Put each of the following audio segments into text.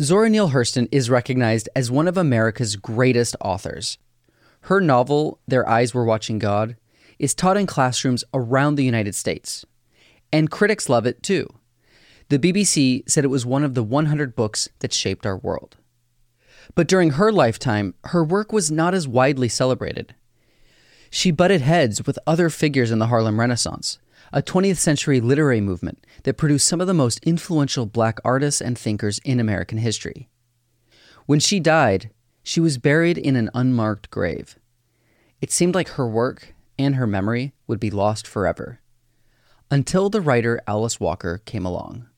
Zora Neale Hurston is recognized as one of America's greatest authors. Her novel, Their Eyes Were Watching God, is taught in classrooms around the United States. And critics love it too. The BBC said it was one of the 100 books that shaped our world. But during her lifetime, her work was not as widely celebrated. She butted heads with other figures in the Harlem Renaissance, a 20th century literary movement that produced some of the most influential black artists and thinkers in American history. When she died, she was buried in an unmarked grave. It seemed like her work and her memory would be lost forever. Until the writer Alice Walker came along.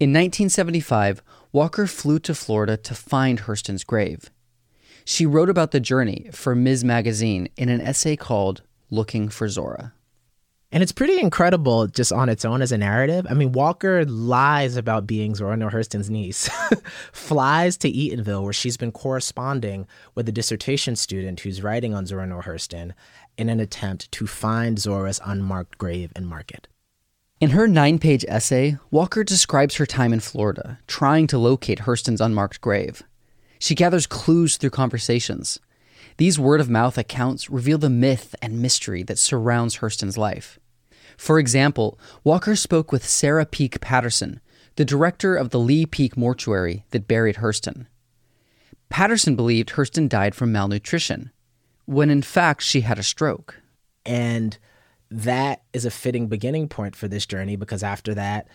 In 1975, Walker flew to Florida to find Hurston's grave. She wrote about the journey for Ms. Magazine in an essay called Looking for Zora. And it's pretty incredible just on its own as a narrative. I mean, Walker lies about being Zora Hurston's niece, flies to Eatonville, where she's been corresponding with a dissertation student who's writing on Zora Neale Hurston in an attempt to find Zora's unmarked grave and mark it. In her nine page essay, Walker describes her time in Florida, trying to locate Hurston's unmarked grave. She gathers clues through conversations. These word of mouth accounts reveal the myth and mystery that surrounds Hurston's life. For example, Walker spoke with Sarah Peek Patterson, the director of the Lee Peek mortuary that buried Hurston. Patterson believed Hurston died from malnutrition, when in fact she had a stroke. And that is a fitting beginning point for this journey because after that,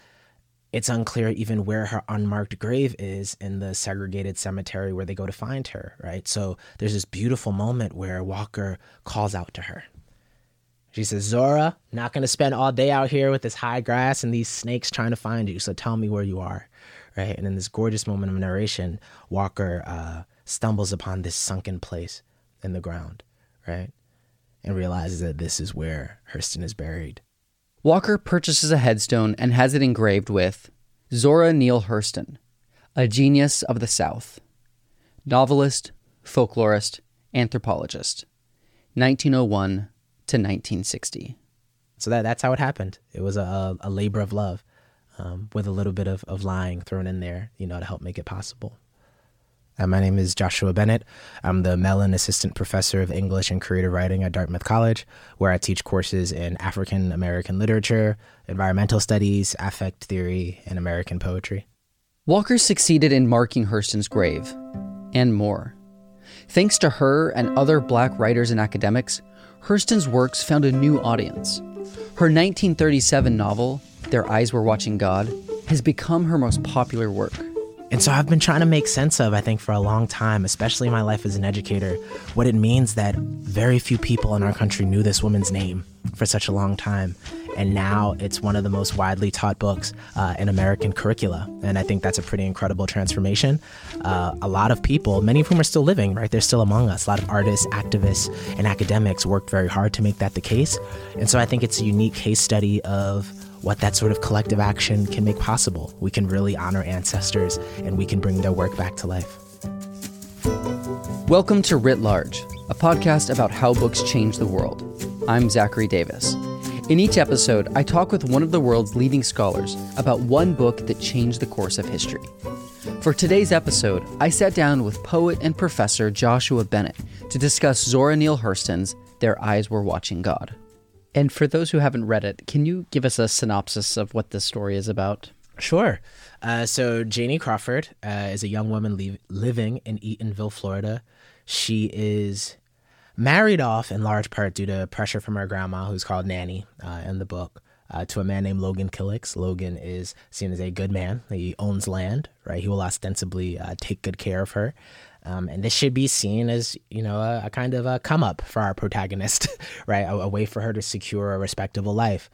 it's unclear even where her unmarked grave is in the segregated cemetery where they go to find her, right? So there's this beautiful moment where Walker calls out to her. She says, Zora, not going to spend all day out here with this high grass and these snakes trying to find you. So tell me where you are, right? And in this gorgeous moment of narration, Walker uh, stumbles upon this sunken place in the ground, right? And realizes that this is where Hurston is buried. Walker purchases a headstone and has it engraved with Zora Neale Hurston, a genius of the South, novelist, folklorist, anthropologist, 1901 to 1960. So that, that's how it happened. It was a, a labor of love um, with a little bit of, of lying thrown in there, you know, to help make it possible. Uh, my name is Joshua Bennett. I'm the Mellon Assistant Professor of English and Creative Writing at Dartmouth College, where I teach courses in African American literature, environmental studies, affect theory, and American poetry. Walker succeeded in marking Hurston's grave, and more. Thanks to her and other black writers and academics, Hurston's works found a new audience. Her 1937 novel, Their Eyes Were Watching God, has become her most popular work. And so I've been trying to make sense of, I think, for a long time, especially in my life as an educator, what it means that very few people in our country knew this woman's name for such a long time. And now it's one of the most widely taught books uh, in American curricula. And I think that's a pretty incredible transformation. Uh, a lot of people, many of whom are still living, right? They're still among us. A lot of artists, activists, and academics worked very hard to make that the case. And so I think it's a unique case study of what that sort of collective action can make possible. We can really honor ancestors and we can bring their work back to life. Welcome to Writ Large, a podcast about how books change the world. I'm Zachary Davis. In each episode, I talk with one of the world's leading scholars about one book that changed the course of history. For today's episode, I sat down with poet and professor Joshua Bennett to discuss Zora Neale Hurston's Their Eyes Were Watching God. And for those who haven't read it, can you give us a synopsis of what this story is about? Sure. Uh, so, Janie Crawford uh, is a young woman li- living in Eatonville, Florida. She is married off in large part due to pressure from her grandma, who's called Nanny uh, in the book, uh, to a man named Logan Killicks. Logan is seen as a good man. He owns land, right? He will ostensibly uh, take good care of her. Um, and this should be seen as, you know, a, a kind of a come up for our protagonist, right? A, a way for her to secure a respectable life.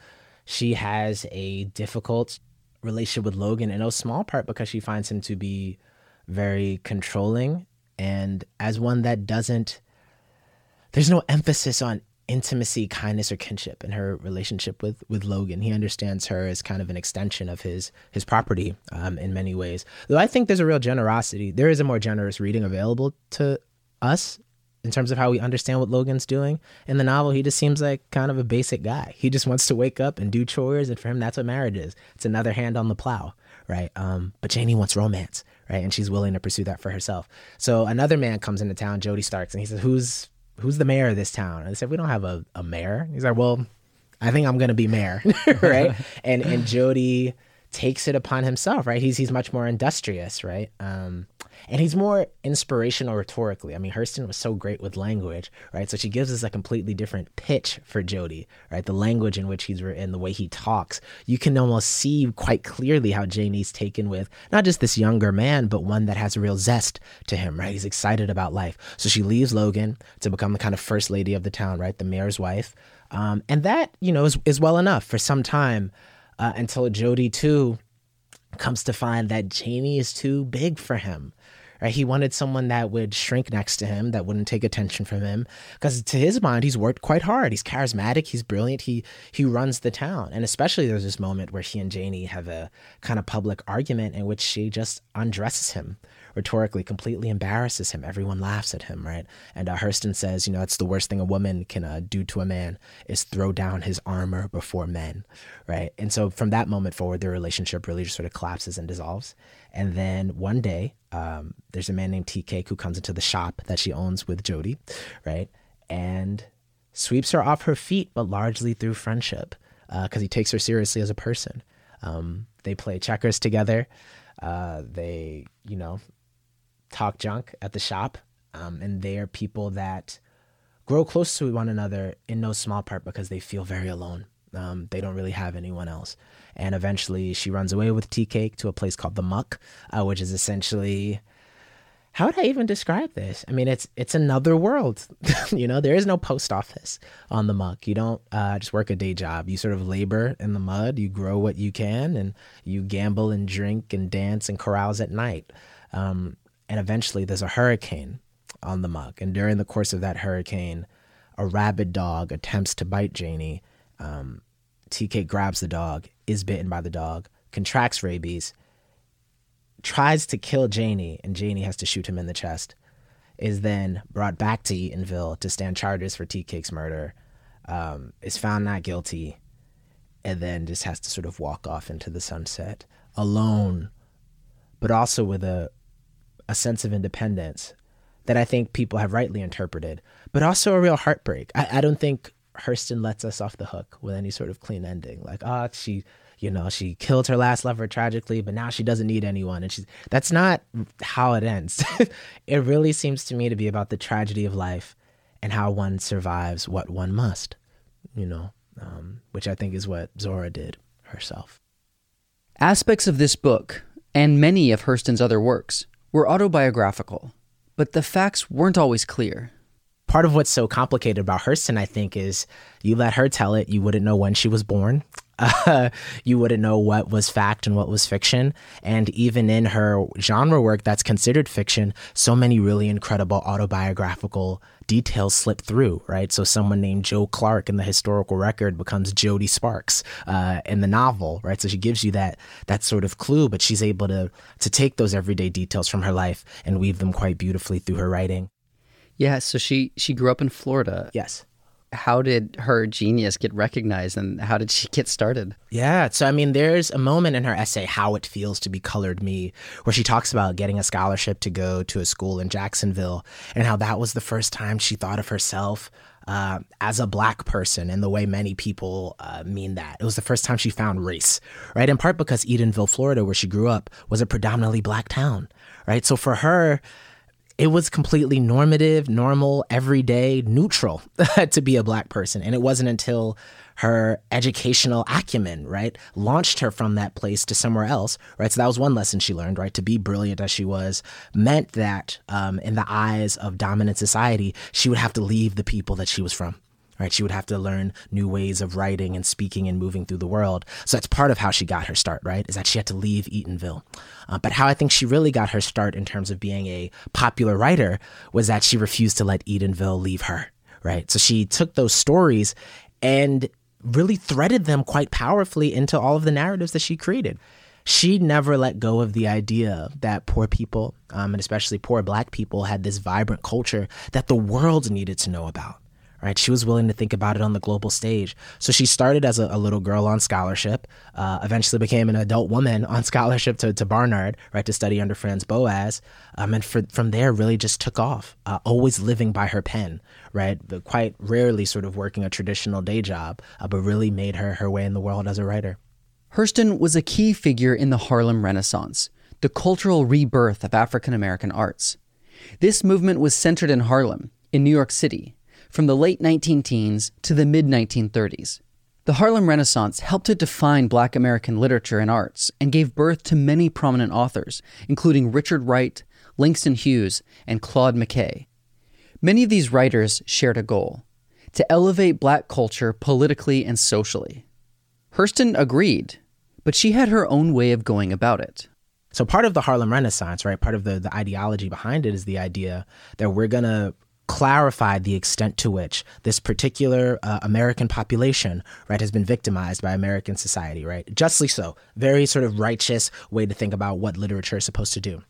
She has a difficult relationship with Logan in no small part because she finds him to be very controlling and as one that doesn't there's no emphasis on intimacy, kindness, or kinship in her relationship with with Logan. He understands her as kind of an extension of his his property um, in many ways. Though I think there's a real generosity. There is a more generous reading available to us in terms of how we understand what Logan's doing. In the novel, he just seems like kind of a basic guy. He just wants to wake up and do chores, and for him, that's what marriage is. It's another hand on the plow, right? Um, but Janie wants romance, right? And she's willing to pursue that for herself. So another man comes into town, Jody Starks, and he says, "Who's who's the mayor of this town?" And they said, "We don't have a, a mayor." He's like, "Well, I think I'm gonna be mayor, right?" and and Jody takes it upon himself, right? He's he's much more industrious, right? Um, and he's more inspirational rhetorically. I mean, Hurston was so great with language, right? So she gives us a completely different pitch for Jody, right? The language in which he's written, the way he talks, you can almost see quite clearly how Janie's taken with not just this younger man, but one that has a real zest to him, right? He's excited about life. So she leaves Logan to become the kind of first lady of the town, right? The mayor's wife. Um, and that, you know, is, is well enough for some time uh, until Jody, too, comes to find that Janie is too big for him. Right? He wanted someone that would shrink next to him, that wouldn't take attention from him, because to his mind, he's worked quite hard. He's charismatic. He's brilliant. He he runs the town, and especially there's this moment where he and Janie have a kind of public argument in which she just undresses him rhetorically completely embarrasses him. Everyone laughs at him, right? And uh, Hurston says, you know, it's the worst thing a woman can uh, do to a man is throw down his armor before men, right? And so from that moment forward, their relationship really just sort of collapses and dissolves. And then one day, um, there's a man named Tea Cake who comes into the shop that she owns with Jody, right? And sweeps her off her feet, but largely through friendship, because uh, he takes her seriously as a person. Um, they play checkers together. Uh, they, you know, talk junk at the shop. Um, and they are people that grow close to one another in no small part because they feel very alone. Um, they don't really have anyone else. And eventually she runs away with Tea Cake to a place called The Muck, uh, which is essentially how would I even describe this? I mean, it's it's another world. you know, there is no post office on the muck. You don't uh, just work a day job. You sort of labor in the mud. You grow what you can, and you gamble and drink and dance and carouse at night. Um, and eventually there's a hurricane on the muck. And during the course of that hurricane, a rabid dog attempts to bite Janie. Um, Tea Cake grabs the dog, is bitten by the dog, contracts rabies, tries to kill Janie, and Janie has to shoot him in the chest. Is then brought back to Eatonville to stand charges for Tea Cake's murder. Um, is found not guilty, and then just has to sort of walk off into the sunset alone, but also with a a sense of independence that I think people have rightly interpreted, but also a real heartbreak. I, I don't think Hurston lets us off the hook with any sort of clean ending. Like, ah, oh, she, you know, she killed her last lover tragically, but now she doesn't need anyone. And she's that's not how it ends. it really seems to me to be about the tragedy of life and how one survives what one must, you know, um, which I think is what Zora did herself. Aspects of this book and many of Hurston's other works were autobiographical, but the facts weren't always clear. Part of what's so complicated about Hurston, I think, is you let her tell it, you wouldn't know when she was born. Uh, you wouldn't know what was fact and what was fiction. And even in her genre work that's considered fiction, so many really incredible autobiographical details slip through, right? So someone named Joe Clark in the historical record becomes Jody Starks uh, in the novel, right? So she gives you that that sort of clue, but she's able to to take those everyday details from her life and weave them quite beautifully through her writing. Yeah, so she she grew up in Florida. Yes how did her genius get recognized and how did she get started? Yeah. So, I mean, there's a moment in her essay, How It Feels to Be Colored Me, where she talks about getting a scholarship to go to a school in Jacksonville and how that was the first time she thought of herself uh, as a black person in the way many people uh, mean that. It was the first time she found race, right? In part because Eatonville, Florida, where she grew up, was a predominantly black town, right? So for her, it was completely normative, normal, everyday, neutral to be a black person. And it wasn't until her educational acumen, right, launched her from that place to somewhere else, right? So that was one lesson she learned, right? To be brilliant as she was meant that um, in the eyes of dominant society, she would have to leave the people that she was from right? She would have to learn new ways of writing and speaking and moving through the world. So that's part of how she got her start, right? Is that she had to leave Eatonville. Uh, but how I think she really got her start in terms of being a popular writer was that she refused to let Eatonville leave her right? So she took those stories and really threaded them quite powerfully into all of the narratives that she created. She never let go of the idea that poor people, um, and especially poor black people, had this vibrant culture that the world needed to know about right? She was willing to think about it on the global stage. So she started as a, a little girl on scholarship, uh, eventually became an adult woman on scholarship to, to Barnard, right, to study under Franz Boas. Um, and for, from there, really just took off, uh, always living by her pen, right? But quite rarely sort of working a traditional day job, uh, but really made her her way in the world as a writer. Hurston was a key figure in the Harlem Renaissance, the cultural rebirth of African American arts. This movement was centered in Harlem, in New York City, from the late 19 teens to the mid 1930s. The Harlem Renaissance helped to define black American literature and arts and gave birth to many prominent authors, including Richard Wright, Langston Hughes, and Claude McKay. Many of these writers shared a goal to elevate black culture politically and socially. Hurston agreed, but she had her own way of going about it. So part of the Harlem Renaissance, right, part of the, the ideology behind it is the idea that we're to clarified the extent to which this particular uh, American population, right, has been victimized by American society, right? Justly so. Very sort of righteous way to think about what literature is supposed to do.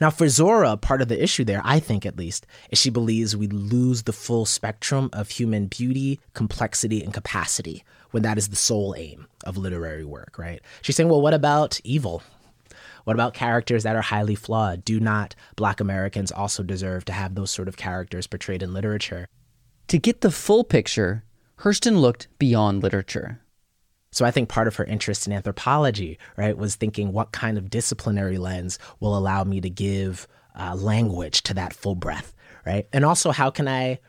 Now, for Zora, part of the issue there, I think at least, is she believes we lose the full spectrum of human beauty, complexity, and capacity when that is the sole aim of literary work, right? She's saying, well, what about evil? What about characters that are highly flawed? Do not Black Americans also deserve to have those sort of characters portrayed in literature? To get the full picture, Hurston looked beyond literature. So I think part of her interest in anthropology, right, was thinking what kind of disciplinary lens will allow me to give uh, language to that full breadth, right? And also, how can I,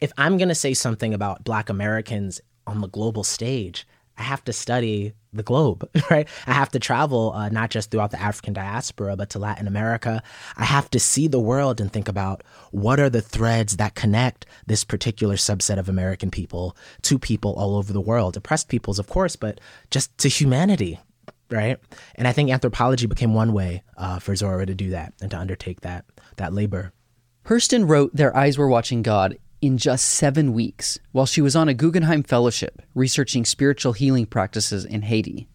if I'm going to say something about Black Americans on the global stage, I have to study the globe, right? I have to travel uh, not just throughout the African diaspora, but to Latin America. I have to see the world and think about what are the threads that connect this particular subset of American people to people all over the world, oppressed peoples, of course, but just to humanity, right? And I think anthropology became one way uh, for Zora to do that and to undertake that that labor. Hurston wrote Their Eyes Were Watching God in just seven weeks while she was on a Guggenheim Fellowship researching spiritual healing practices in Haiti.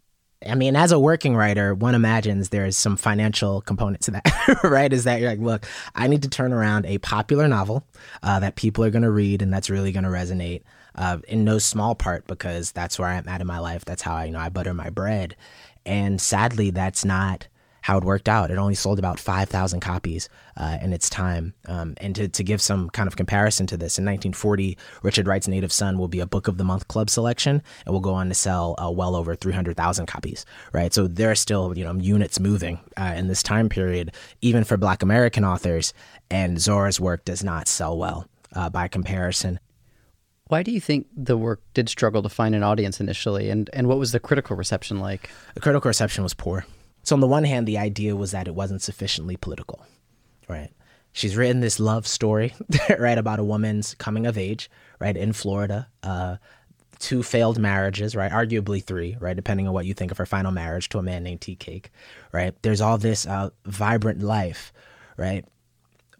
I mean, as a working writer, one imagines there's some financial component to that, right? Is that you're like, look, I need to turn around a popular novel uh, that people are going to read and that's really going to resonate. Uh, in no small part because that's where I'm at in my life. That's how I, you know, I butter my bread. And sadly, that's not how it worked out. It only sold about 5,000 copies uh, in its time. Um, and to, to give some kind of comparison to this, in 1940, Richard Wright's Native Son will be a Book of the Month Club selection and will go on to sell uh, well over 300,000 copies, right? So there are still, you know, units moving uh, in this time period, even for Black American authors. And Zora's work does not sell well uh, by comparison. Why do you think the work did struggle to find an audience initially, and, and what was the critical reception like? The critical reception was poor. So, on the one hand, the idea was that it wasn't sufficiently political, right? She's written this love story, right, about a woman's coming of age, right, in Florida. Uh, two failed marriages, right? Arguably three, right? Depending on what you think of her final marriage to a man named Tea Cake, right? There's all this uh, vibrant life, right?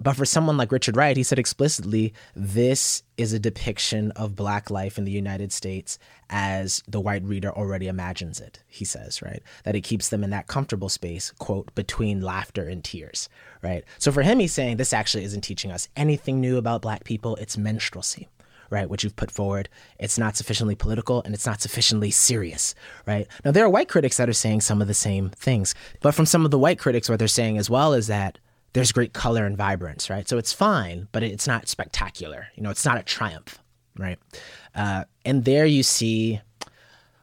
But for someone like Richard Wright, he said explicitly, this is a depiction of black life in the United States as the white reader already imagines it, he says, right? That it keeps them in that comfortable space, quote, between laughter and tears, right? So for him, he's saying this actually isn't teaching us anything new about black people, it's minstrelsy. Right, what you've put forward, it's not sufficiently political and it's not sufficiently serious, right? Now, there are white critics that are saying some of the same things, but from some of the white critics, what they're saying as well is that there's great color and vibrance, right? So it's fine, but it's not spectacular. You know, it's not a triumph, right? Uh, and there you see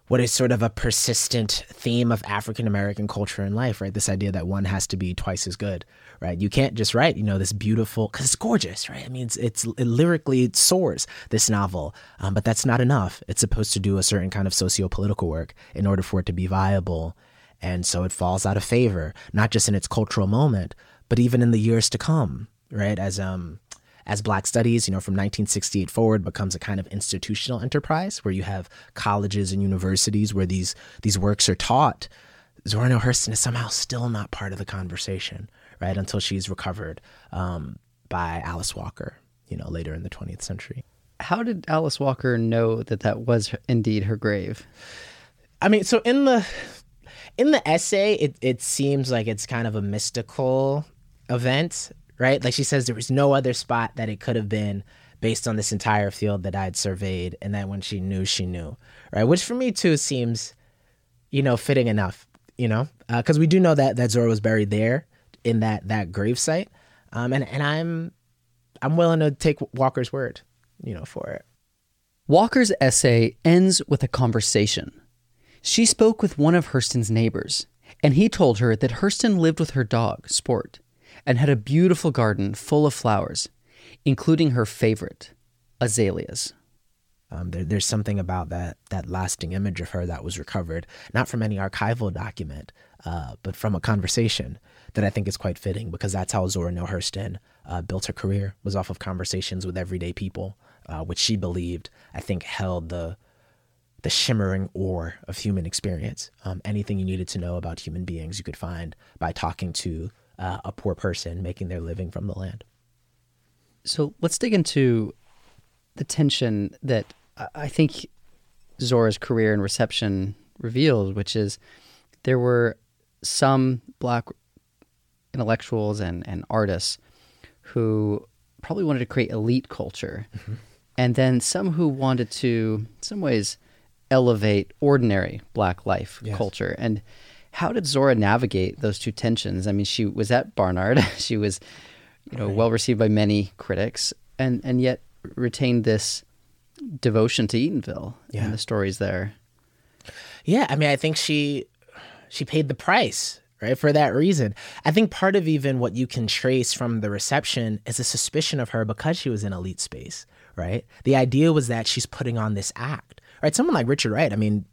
what is sort of a persistent theme of African American culture and life, right? This idea that one has to be twice as good, right? You can't just write, you know, this beautiful because it's gorgeous, right? I mean, it's, it's it lyrically it soars this novel, um, but that's not enough. It's supposed to do a certain kind of socio political work in order for it to be viable, and so it falls out of favor, not just in its cultural moment, but even in the years to come, right? As um as Black Studies, you know, from 1968 forward becomes a kind of institutional enterprise where you have colleges and universities where these these works are taught. Zora Neale Hurston is somehow still not part of the conversation, right? Until she's recovered um, by Alice Walker, you know, later in the 20th century. How did Alice Walker know that that was indeed her grave? I mean, so in the in the essay, it it seems like it's kind of a mystical event, right? Like she says, there was no other spot that it could have been based on this entire field that I'd surveyed, and that when she knew, she knew, right? Which for me too seems, you know, fitting enough, you know, because uh, we do know that that Zora was buried there in that that grave site, um, and and I'm I'm willing to take Walker's word, you know, for it. Walker's essay ends with a conversation. She spoke with one of Hurston's neighbors, and he told her that Hurston lived with her dog, Sport, and had a beautiful garden full of flowers, including her favorite, azaleas. Um, there, there's something about that that lasting image of her that was recovered, not from any archival document, uh, but from a conversation that I think is quite fitting because that's how Zora Neale Hurston uh, built her career was off of conversations with everyday people, uh, which she believed I think held the the shimmering ore of human experience. Um, anything you needed to know about human beings, you could find by talking to uh, a poor person making their living from the land. So let's dig into the tension that I think Zora's career and reception revealed, which is there were some black intellectuals and, and artists who probably wanted to create elite culture, mm-hmm. and then some who wanted to, in some ways, elevate ordinary black life yes. culture. And how did Zora navigate those two tensions? I mean, she was at Barnard, she was, you know, right. well received by many critics, and and yet retained this devotion to Eatonville yeah. and the stories there. Yeah, I mean, I think she she paid the price right? For that reason. I think part of even what you can trace from the reception is a suspicion of her because she was in elite space, right? The idea was that she's putting on this act, right? Someone like Richard Wright, I mean,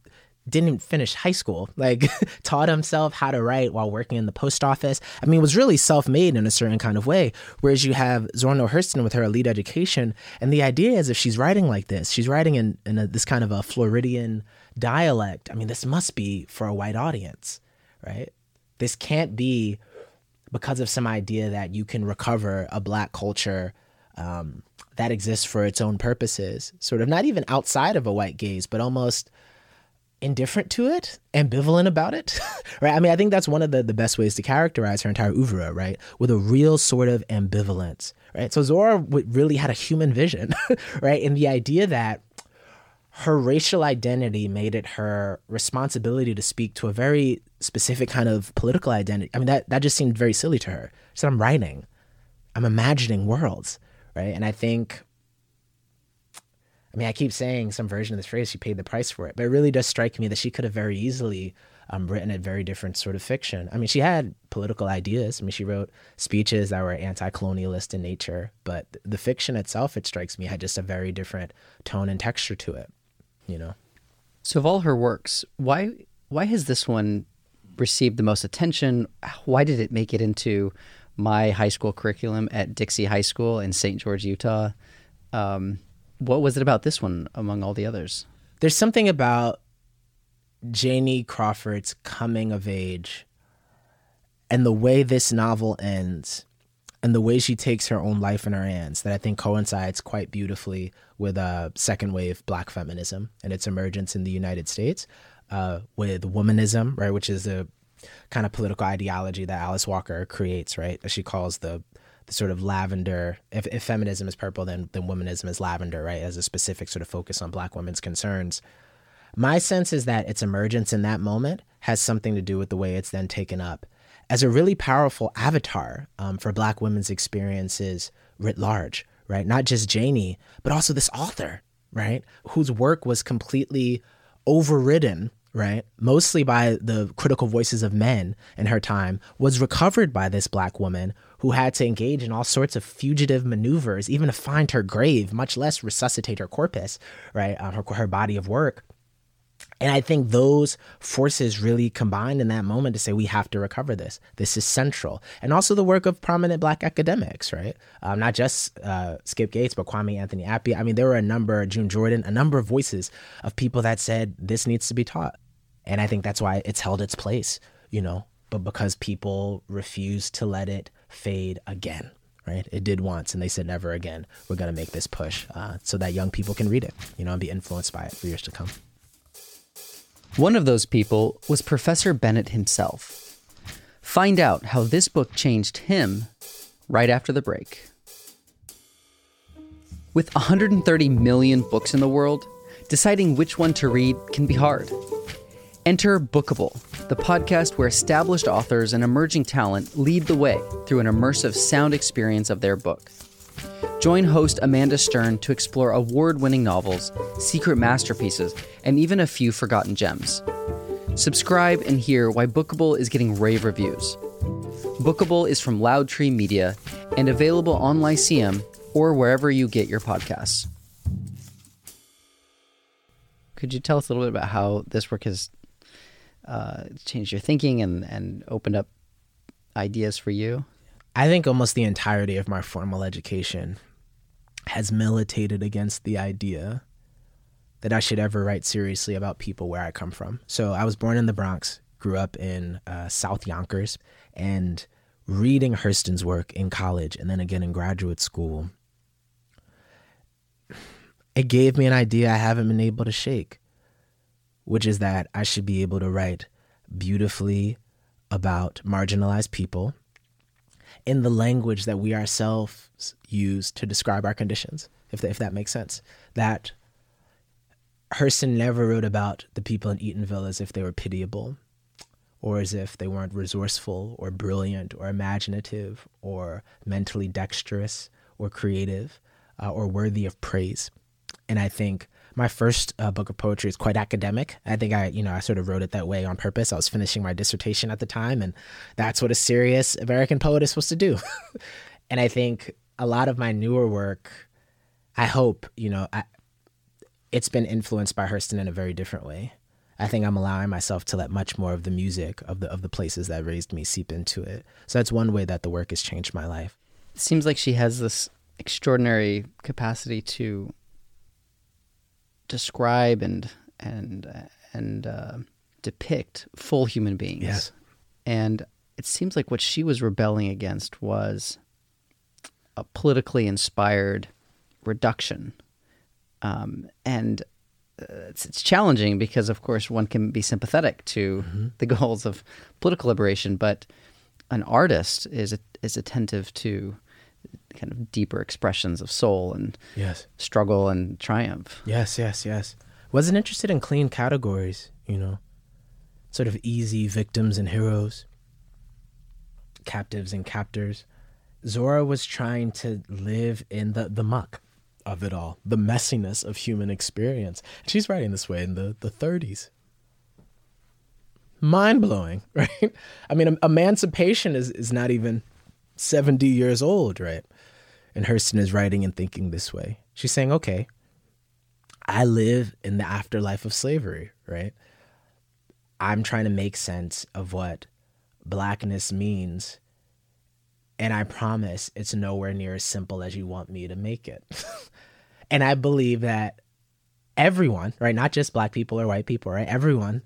didn't finish high school, like taught himself how to write while working in the post office. I mean, was really self-made in a certain kind of way. Whereas you have Zora Neale Hurston with her elite education, and the idea is if she's writing like this, she's writing in, in a, this kind of a Floridian dialect. I mean, this must be for a white audience, right? This can't be because of some idea that you can recover a black culture um, that exists for its own purposes, sort of not even outside of a white gaze, but almost indifferent to it, ambivalent about it, right? I mean, I think that's one of the, the best ways to characterize her entire oeuvre, right? With a real sort of ambivalence, right? So Zora really had a human vision, right? And the idea that her racial identity made it her responsibility to speak to a very specific kind of political identity. I mean, that, that just seemed very silly to her. She said, I'm writing, I'm imagining worlds, right? And I think, I mean, I keep saying some version of this phrase, she paid the price for it, but it really does strike me that she could have very easily um, written a very different sort of fiction. I mean, she had political ideas. I mean, she wrote speeches that were anti-colonialist in nature, but the fiction itself, it strikes me, had just a very different tone and texture to it you know. So of all her works, why why has this one received the most attention? Why did it make it into my high school curriculum at Dixie High School in St. George, Utah? Um, what was it about this one among all the others? There's something about Janie Crawford's coming of age and the way this novel ends and the way she takes her own life in her hands that I think coincides quite beautifully with uh, second wave black feminism and its emergence in the United States, uh, with womanism, right, which is a kind of political ideology that Alice Walker creates, right, that she calls the the sort of lavender. If, if feminism is purple, then then womanism is lavender, right, as a specific sort of focus on black women's concerns. My sense is that its emergence in that moment has something to do with the way it's then taken up as a really powerful avatar um, for Black women's experiences writ large, right? Not just Janie, but also this author, right? Whose work was completely overridden, right? Mostly by the critical voices of men in her time, was recovered by this Black woman who had to engage in all sorts of fugitive maneuvers, even to find her grave, much less resuscitate her corpus, right? Um, her, her body of work and I think those forces really combined in that moment to say we have to recover this. This is central, and also the work of prominent Black academics, right? Um, not just uh, Skip Gates, but Kwame Anthony Appiah. I mean, there were a number, June Jordan, a number of voices of people that said this needs to be taught, and I think that's why it's held its place, you know. But because people refuse to let it fade again, right? It did once, and they said never again. We're going to make this push uh, so that young people can read it, you know, and be influenced by it for years to come. One of those people was Professor Bennett himself. Find out how this book changed him right after the break. With 130 million books in the world, deciding which one to read can be hard. Enter Bookable, the podcast where established authors and emerging talent lead the way through an immersive sound experience of their book. Join host Amanda Stern to explore award winning novels, secret masterpieces, and even a few forgotten gems. Subscribe and hear why Bookable is getting rave reviews. Bookable is from Loudtree Media and available on Lyceum or wherever you get your podcasts. Could you tell us a little bit about how this work has uh, changed your thinking and, and opened up ideas for you? I think almost the entirety of my formal education has militated against the idea that I should ever write seriously about people where I come from. So I was born in the Bronx, grew up in uh, South Yonkers, and reading Hurston's work in college and then again in graduate school it gave me an idea I haven't been able to shake, which is that I should be able to write beautifully about marginalized people in the language that we ourselves use to describe our conditions, if that, if that makes sense. That Hurston never wrote about the people in Eatonville as if they were pitiable or as if they weren't resourceful or brilliant or imaginative or mentally dexterous or creative uh, or worthy of praise and I think my first uh, book of poetry is quite academic. I think I, you know, I sort of wrote it that way on purpose. I was finishing my dissertation at the time, and that's what a serious American poet is supposed to do. and I think a lot of my newer work, I hope, you know, I, it's been influenced by Hurston in a very different way. I think I'm allowing myself to let much more of the music of the of the places that raised me seep into it. So that's one way that the work has changed my life. It seems like she has this extraordinary capacity to describe and and and uh, depict full human beings. Yes. And it seems like what she was rebelling against was a politically inspired reduction. Um, and uh, it's, it's, challenging because, of course, one can be sympathetic to mm-hmm. the goals of political liberation, but an artist is is attentive to kind of deeper expressions of soul and yes. struggle and triumph. Yes, yes, yes. Wasn't interested in clean categories, you know, sort of easy victims and heroes, captives and captors. Zora was trying to live in the, the muck of it all, the messiness of human experience. She's writing this way in the, the 30s. Mind blowing, right? I mean, emancipation is, is not even 70 years old, right? And Hurston is writing and thinking this way. She's saying, okay, I live in the afterlife of slavery, right? I'm trying to make sense of what blackness means. And I promise it's nowhere near as simple as you want me to make it. and I believe that everyone, right, not just black people or white people, right, everyone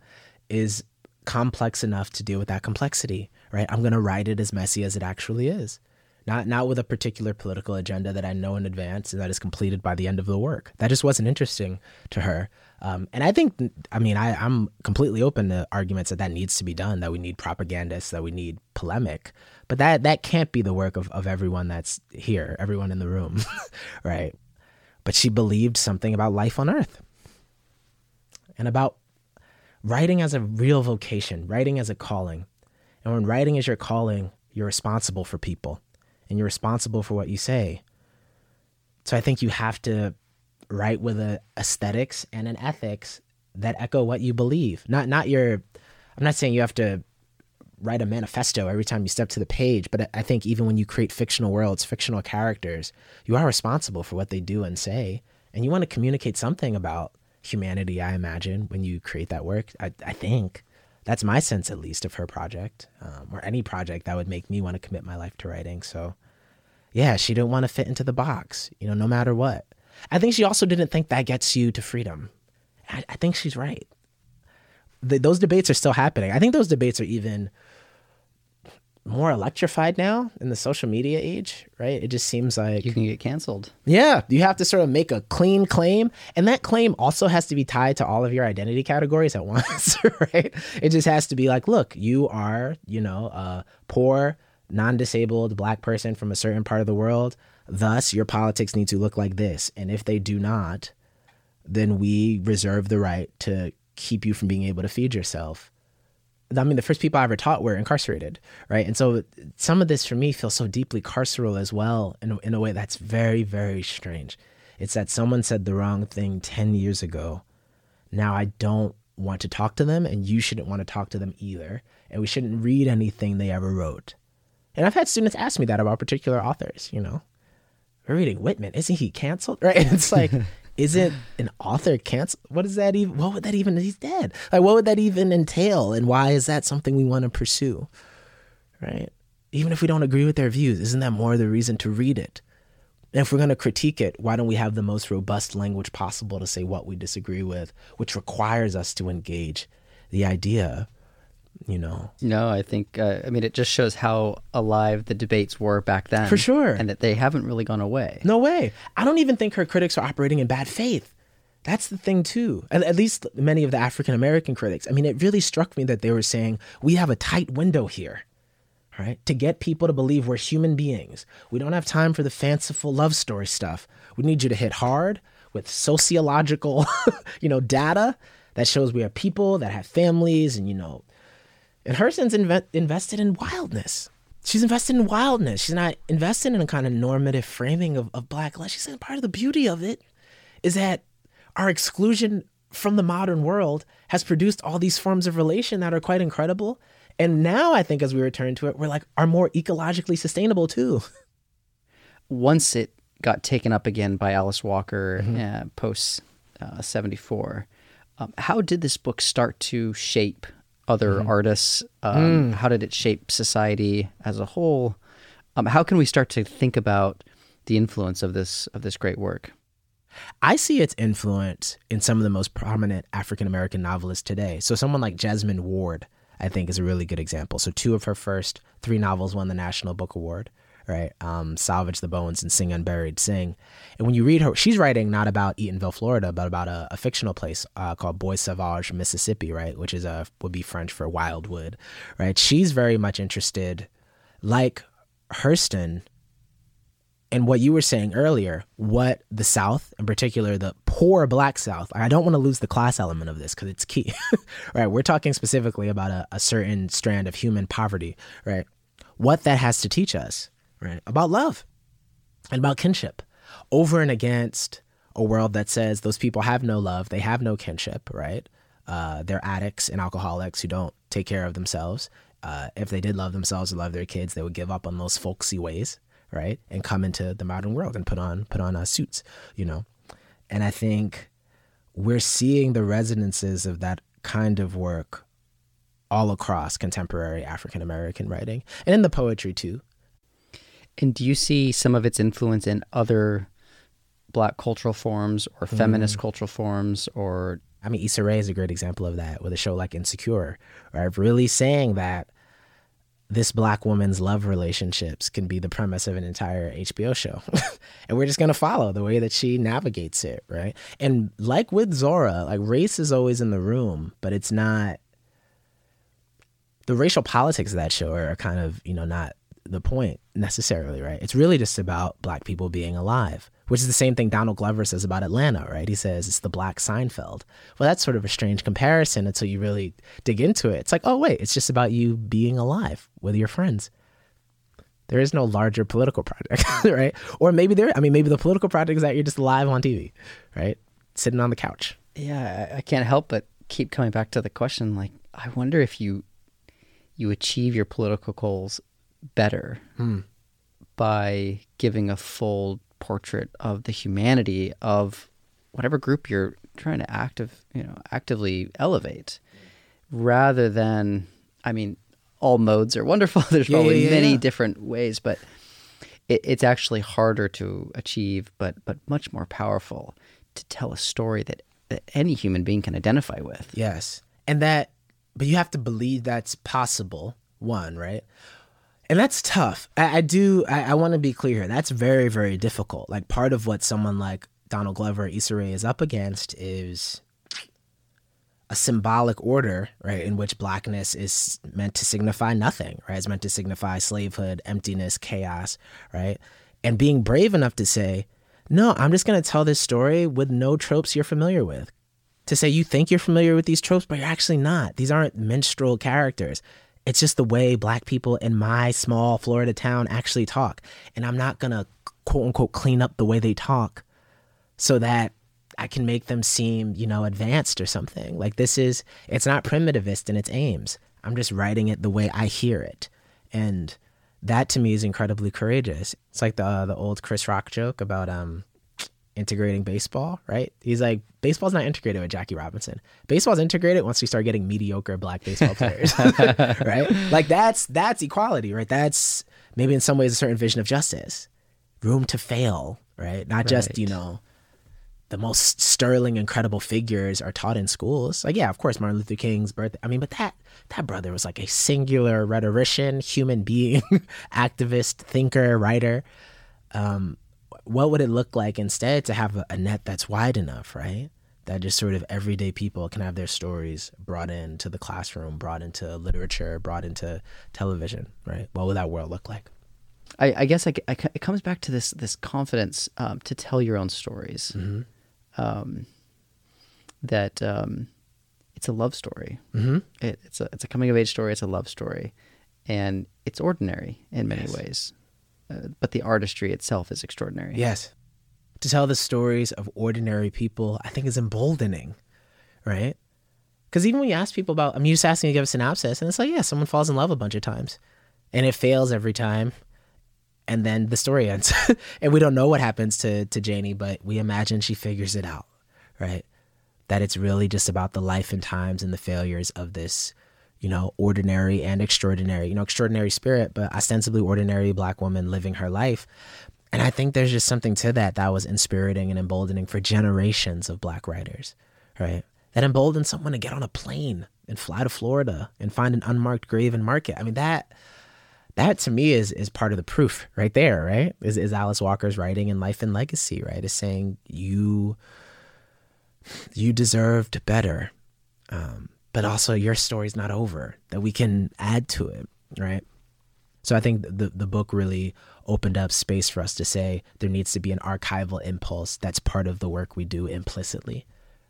is complex enough to deal with that complexity, right? I'm going to write it as messy as it actually is not not with a particular political agenda that I know in advance and that is completed by the end of the work. That just wasn't interesting to her. Um, and I think, I mean, I, I'm completely open to arguments that that needs to be done, that we need propagandists, that we need polemic, but that that can't be the work of, of everyone that's here, everyone in the room, right? But she believed something about life on Earth and about writing as a real vocation, writing as a calling. And when writing is your calling, you're responsible for people and you're responsible for what you say. So I think you have to write with a aesthetics and an ethics that echo what you believe. Not not your I'm not saying you have to write a manifesto every time you step to the page, but I think even when you create fictional worlds, fictional characters, you are responsible for what they do and say. And you want to communicate something about humanity, I imagine, when you create that work. I, I think that's my sense at least of her project um, or any project that would make me want to commit my life to writing. So yeah she didn't want to fit into the box you know no matter what. I think she also didn't think that gets you to freedom. I, I think she's right. The, those debates are still happening. I think those debates are even more electrified now in the social media age, right? It just seems like You can get canceled. yeah, you have to sort of make a clean claim, and that claim also has to be tied to all of your identity categories at once, right? It just has to be like, look, you are, you know, a poor, non-disabled black person from a certain part of the world. Thus, your politics need to look like this, and if they do not, then we reserve the right to keep you from being able to feed yourself. I mean, the first people I ever taught were incarcerated, right? And so some of this for me feels so deeply carceral as well in a, in a way that's very, very strange. It's that someone said the wrong thing 10 years ago. Now I don't want to talk to them, and you shouldn't want to talk to them either. And we shouldn't read anything they ever wrote. And I've had students ask me that about particular authors, you know. We're reading Whitman. Isn't he canceled? Right? It's like, isn't an author canceled? What is that even? What would that even? He's dead. Like, what would that even entail? And why is that something we want to pursue? Right? Even if we don't agree with their views, isn't that more the reason to read it? And if we're going to critique it, why don't we have the most robust language possible to say what we disagree with, which requires us to engage the idea, you know? No, I think, uh, I mean, it just shows how alive the debates were back then. For sure. And that they haven't really gone away. No way. I don't even think her critics are operating in bad faith. That's the thing, too. At, at least many of the African American critics. I mean, it really struck me that they were saying, we have a tight window here, right? To get people to believe we're human beings. We don't have time for the fanciful love story stuff. We need you to hit hard with sociological, you know, data that shows we are people that have families and, you know, and Hurston's inve- invested in wildness. She's invested in wildness. She's not invested in a kind of normative framing of, of black life. She said part of the beauty of it is that our exclusion from the modern world has produced all these forms of relation that are quite incredible. And now I think as we return to it, we're like are more ecologically sustainable too. Once it got taken up again by Alice Walker Mm-hmm. uh, post uh, 74, um, how did this book start to shape other Mm-hmm. artists? Mm. Um, How did it shape society as a whole? Um, how can we start to think about the influence of this of this great work? I see its influence in some of the most prominent African American novelists today. So, someone like Jesmyn Ward, I think, is a really good example. So, two of her first three novels won the National Book Award, right? Um, Salvage the Bones and Sing Unburied Sing. And when you read her, she's writing not about Eatonville, Florida, but about a, a fictional place uh, called Bois Sauvage, Mississippi, right? Which is a would be French for wildwood, right? She's very much interested, like Hurston, and what you were saying earlier, what the South, in particular the poor Black South, I don't want to lose the class element of this because it's key, right? We're talking specifically about a, a certain strand of human poverty, right? What that has to teach us, right? About love and about kinship over and against a world that says those people have no love, they have no kinship, right? Uh, they're addicts and alcoholics who don't take care of themselves. Uh, if they did love themselves and love their kids, they would give up on those folksy ways, right? And come into the modern world and put on put on uh, suits, you know. And I think we're seeing the resonances of that kind of work all across contemporary African American writing and in the poetry too. And do you see some of its influence in other black cultural forms or feminist Hmm. cultural forms or I mean, Issa Rae is a great example of that with a show like Insecure, right? Really saying that this black woman's love relationships can be the premise of an entire HBO show. and we're just going to follow the way that she navigates it, right? And like with Zora, like race is always in the room, but it's not the racial politics of that show are kind of, you know, not the point necessarily, right? It's really just about black people being alive, which is the same thing Donald Glover says about Atlanta, right? He says it's the black Seinfeld. Well, that's sort of a strange comparison until you really dig into it. It's like, oh, wait, it's just about you being alive with your friends. There is no larger political project, right? Or maybe there, I mean, maybe the political project is that you're just alive on TV, right? Sitting on the couch. yeah, I can't help but keep coming back to the question like I wonder if you you achieve your political goals better hmm. by giving a full portrait of the humanity of whatever group you're trying to active, you know, actively elevate rather than I mean all modes are wonderful. There's Yeah, probably yeah, many yeah. different ways, but it, it's actually harder to achieve, but but much more powerful to tell a story that, that any human being can identify with. Yes. And that, but you have to believe that's possible, one, right? And that's tough. I, I do. I, I want to be clear here. That's very, very difficult. Like part of what someone like Donald Glover, Issa Rae is up against is a symbolic order, right, in which blackness is meant to signify nothing, right? It's meant to signify slavehood, emptiness, chaos, right? And being brave enough to say, no, I'm just going to tell this story with no tropes you're familiar with. To say you think you're familiar with these tropes, but you're actually not. These aren't minstrel characters. It's just the way black people in my small Florida town actually talk. And I'm not going to quote unquote clean up the way they talk so that I can make them seem, you know, advanced or something. Like this is, it's not primitivist in its aims. I'm just writing it the way I hear it. And that to me is incredibly courageous. It's like the uh, the old Chris Rock joke about um integrating baseball, right? He's like, baseball's not integrated with Jackie Robinson. Baseball's integrated once we start getting mediocre black baseball players, right? Like that's that's equality, right? That's maybe in some ways a certain vision of justice, room to fail, right? Not just you know the most sterling, incredible figures are taught in schools. Like, yeah, of course, Martin Luther King's birthday. I mean, but that that brother was like a singular rhetorician, human being, activist, thinker, writer. Um, what would it look like instead to have a, a net that's wide enough, right? That just sort of everyday people can have their stories brought into the classroom, brought into literature, brought into television, right? What would that world look like? I, I guess I, I, it comes back to this this confidence um, to tell your own stories. Mm-hmm. Um, that um, it's a love story. Mm-hmm. It, it's a it's a coming of age story. It's a love story, and it's ordinary in many Yes. ways, uh, but the artistry itself is extraordinary. Yes. To tell the stories of ordinary people, I think is emboldening, right? Because even when you ask people about, I mean, just asking to give a synopsis, and it's like, yeah, someone falls in love a bunch of times, and it fails every time, and then the story ends, and we don't know what happens to to Janie, but we imagine she figures it out, right? That it's really just about the life and times and the failures of this, you know, ordinary and extraordinary, you know, extraordinary spirit, but ostensibly ordinary black woman living her life. And I think there's just something to that that was inspiriting and emboldening for generations of black writers, right? That emboldened someone to get on a plane and fly to Florida and find an unmarked grave and mark it. I mean, that that to me is is part of the proof right there, right? Is is Alice Walker's writing in Life and Legacy, right? Is saying you you deserved better. Um, but also your story's not over, that we can add to it, right? So I think the the book really opened up space for us to say there needs to be an archival impulse that's part of the work we do implicitly,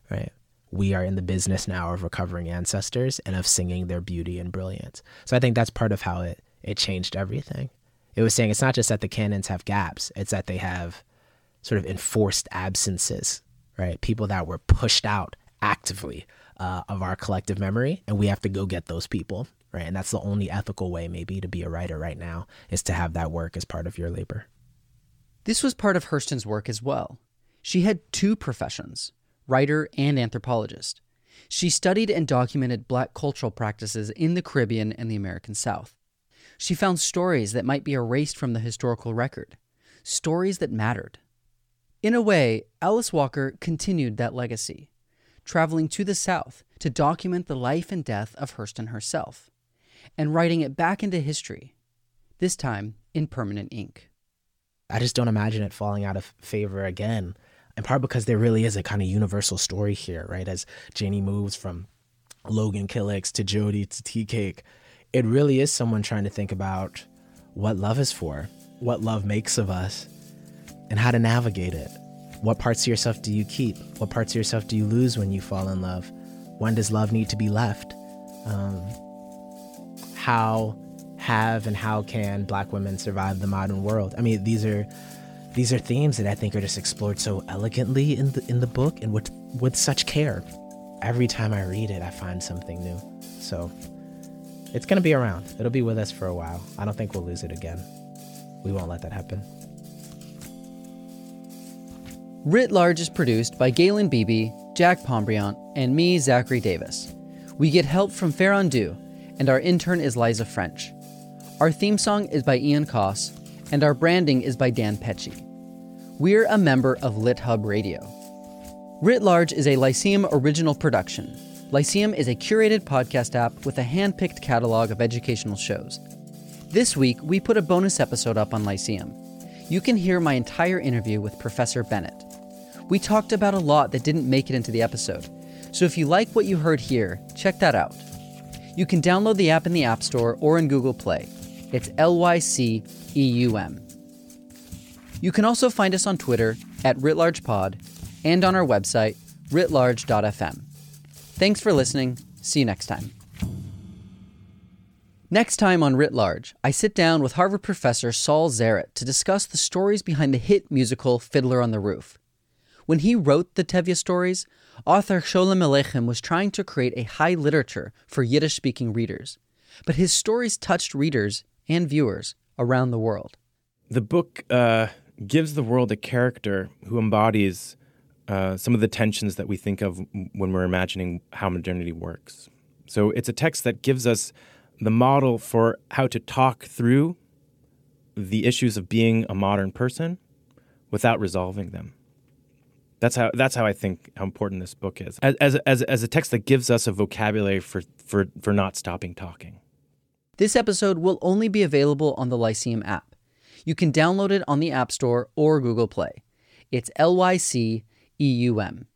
right? We are in the business now of recovering ancestors and of singing their beauty and brilliance. So I think that's part of how it it changed everything. It was saying it's not just that the canons have gaps; it's that they have sort of enforced absences, right? People that were pushed out actively uh, of our collective memory, and we have to go get those people, right? And that's the only ethical way, maybe, to be a writer right now is to have that work as part of your labor. This was part of Hurston's work as well. She had two professions writer and anthropologist. She studied and documented black cultural practices in the Caribbean and the American South. She found stories that might be erased from the historical record, stories that mattered. In a way, Alice Walker continued that legacy, traveling to the South to document the life and death of Hurston herself, and writing it back into history, this time in permanent ink. I just don't imagine it falling out of favor again. In part because there really is a kind of universal story here, right? As Janie moves from Logan Killicks to Jody to Tea Cake, it really is someone trying to think about what love is for, what love makes of us, and how to navigate it. What parts of yourself do you keep? What parts of yourself do you lose when you fall in love? When does love need to be left? Um, how have and how can black women survive the modern world? I mean, these are these are themes that I think are just explored so elegantly in the in the book and with with such care. Every time I read it, I find something new. So it's gonna be around. It'll be with us for a while. I don't think we'll lose it again. We won't let that happen. Writ Large is produced by Galen Beebe, Jack Pombriant, and me, Zachary Davis. We get help from Farron Du, and our intern is Liza French. Our theme song is by Ian Koss, and our branding is by Dan Pecci. We're a member of Lit Hub Radio. Writ Large is a Lyceum original production. Lyceum is a curated podcast app with a hand picked catalog of educational shows. This week, we put a bonus episode up on Lyceum. You can hear my entire interview with Professor Bennett. We talked about a lot that didn't make it into the episode, so if you like what you heard here, check that out. You can download the app in the App Store or in Google Play. It's L Y C E U M. You can also find us on Twitter at WritLargePod and on our website, writlarge.fm. Thanks for listening. See you next time. Next time on Writ Large, I sit down with Harvard professor Saul Zaritt to discuss the stories behind the hit musical Fiddler on the Roof. When he wrote the Tevye stories, author Sholem Aleichem was trying to create a high literature for Yiddish speaking readers. But his stories touched readers and viewers around the world. The book uh, gives the world a character who embodies uh, some of the tensions that we think of when we're imagining how modernity works. So it's a text that gives us the model for how to talk through the issues of being a modern person without resolving them. That's how that's how I think how important this book is. As as as, a text that gives us a vocabulary for, for for not stopping talking. This episode will only be available on the Lyceum app. You can download it on the App Store or Google Play. It's L Y C E U M.